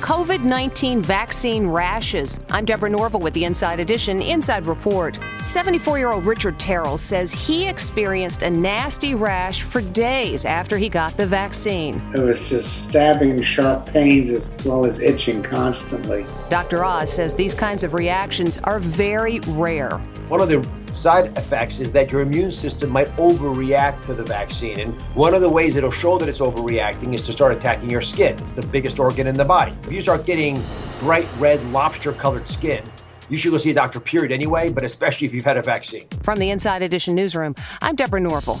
COVID 19 vaccine rashes. I'm Deborah Norville with the Inside Edition Inside Report. 74 year old Richard Terrell says he experienced a nasty rash for days after he got the vaccine. It was just stabbing, sharp pains as well as itching constantly. Dr. Oz says these kinds of reactions are very rare. One of the side effects is that your immune system might overreact to the vaccine. And one of the ways it'll show that it's overreacting is to start attacking your skin. It's the biggest organ in the body. If you start getting bright red lobster colored skin, you should go see a doctor, period, anyway, but especially if you've had a vaccine. From the Inside Edition newsroom, I'm Deborah Norville.